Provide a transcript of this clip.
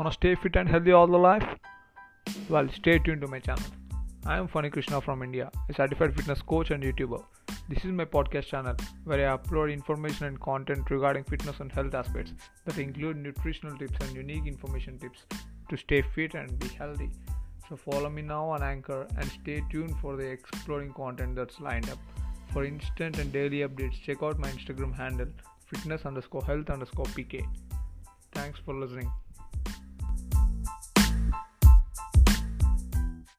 Wanna stay fit and healthy all the life? Well, stay tuned to my channel. I am Phani Krishna from India, a certified fitness coach and YouTuber. This is my podcast channel where I upload information and content regarding fitness and health aspects that include nutritional tips and unique information tips to stay fit and be healthy. So follow me now on Anchor and stay tuned for the exploring content that's lined up. For instant and daily updates, check out my Instagram handle fitness underscore health underscore pk. Thanks for listening.